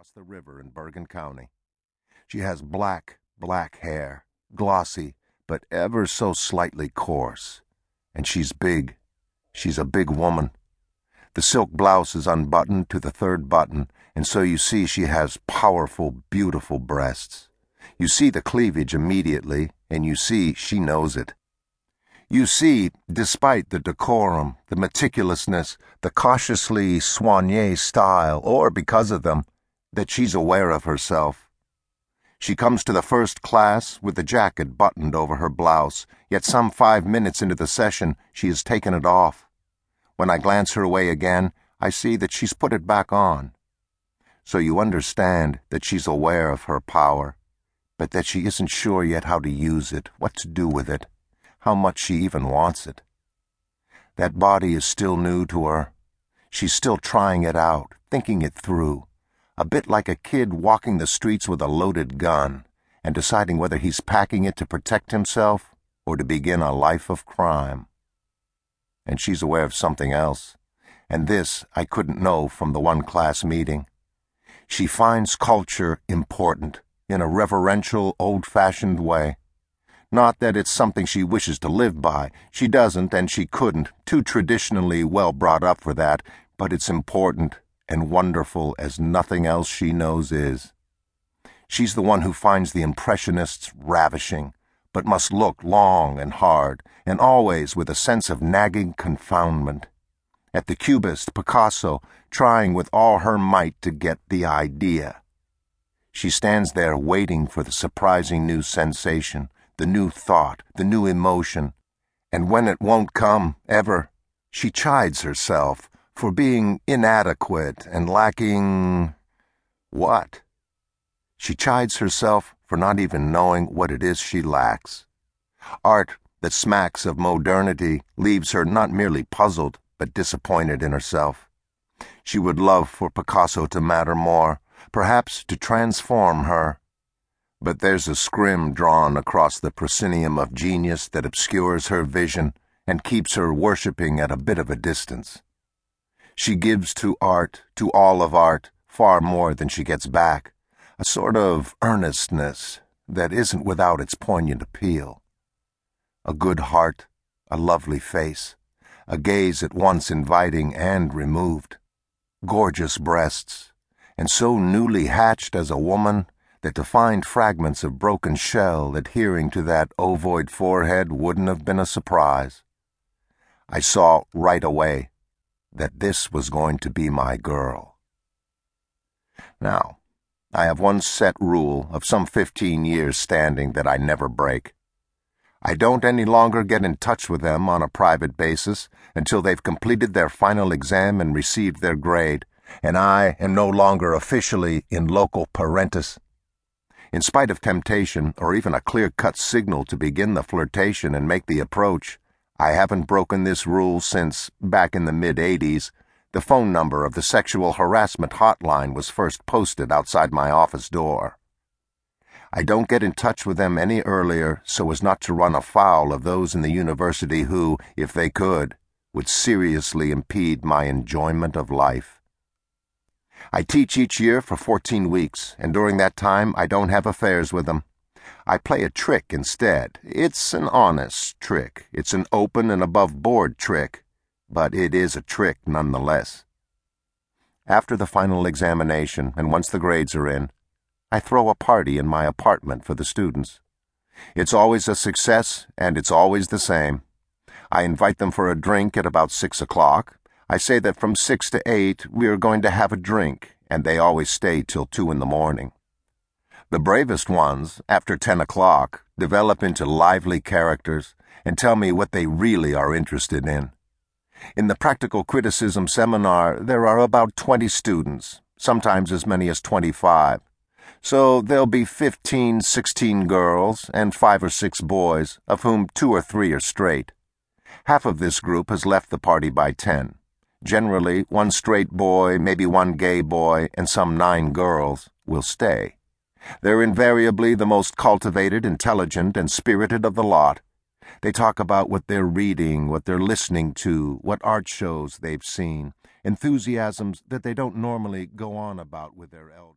across the river in Bergen County. She has black, black hair, glossy, but ever so slightly coarse. And she's big. She's a big woman. The silk blouse is unbuttoned to the third button, and so you see she has powerful, beautiful breasts. You see the cleavage immediately, and you see she knows it. You see, despite the decorum, the meticulousness, the cautiously soigné style, or because of them, that she's aware of herself. She comes to the first class with the jacket buttoned over her blouse, yet some five minutes into the session she has taken it off. When I glance her way again, I see that she's put it back on. So you understand that she's aware of her power, but that she isn't sure yet how to use it, what to do with it how much she even wants it. That body is still new to her. She's still trying it out, thinking it through, a bit like a kid walking the streets with a loaded gun and deciding whether he's packing it to protect himself or to begin a life of crime. And she's aware of something else, and this I couldn't know from the one class meeting. She finds culture important in a reverential, old fashioned way. Not that it's something she wishes to live by. She doesn't, and she couldn't, too traditionally well brought up for that, but it's important and wonderful as nothing else she knows is. She's the one who finds the Impressionists ravishing, but must look long and hard, and always with a sense of nagging confoundment. At the Cubist, Picasso, trying with all her might to get the idea. She stands there waiting for the surprising new sensation the new thought, the new emotion, and when it won't come, ever, she chides herself for being inadequate and lacking. what? She chides herself for not even knowing what it is she lacks. Art that smacks of modernity leaves her not merely puzzled, but disappointed in herself. She would love for Picasso to matter more, perhaps to transform her but there's a scrim drawn across the proscenium of genius that obscures her vision and keeps her worshipping at a bit of a distance. She gives to art, to all of art, far more than she gets back, a sort of earnestness that isn't without its poignant appeal. A good heart, a lovely face, a gaze at once inviting and removed, gorgeous breasts, and so newly hatched as a woman that to find fragments of broken shell adhering to that ovoid forehead wouldn't have been a surprise. I saw right away that this was going to be my girl. Now, I have one set rule of some fifteen years standing that I never break. I don't any longer get in touch with them on a private basis until they've completed their final exam and received their grade, and I am no longer officially in loco parentis. In spite of temptation, or even a clear cut signal to begin the flirtation and make the approach, I haven't broken this rule since, back in the mid 80s, the phone number of the sexual harassment hotline was first posted outside my office door. I don't get in touch with them any earlier so as not to run afoul of those in the university who, if they could, would seriously impede my enjoyment of life. I teach each year for 14 weeks, and during that time I don't have affairs with them. I play a trick instead. It's an honest trick. It's an open and above board trick, but it is a trick nonetheless. After the final examination, and once the grades are in, I throw a party in my apartment for the students. It's always a success, and it's always the same. I invite them for a drink at about six o'clock, I say that from six to eight we are going to have a drink, and they always stay till two in the morning. The bravest ones, after ten o'clock, develop into lively characters and tell me what they really are interested in. In the practical criticism seminar, there are about 20 students, sometimes as many as 25. So there'll be 15, 16 girls and five or six boys, of whom two or three are straight. Half of this group has left the party by 10. Generally, one straight boy, maybe one gay boy, and some nine girls will stay. They're invariably the most cultivated, intelligent, and spirited of the lot. They talk about what they're reading, what they're listening to, what art shows they've seen, enthusiasms that they don't normally go on about with their elders.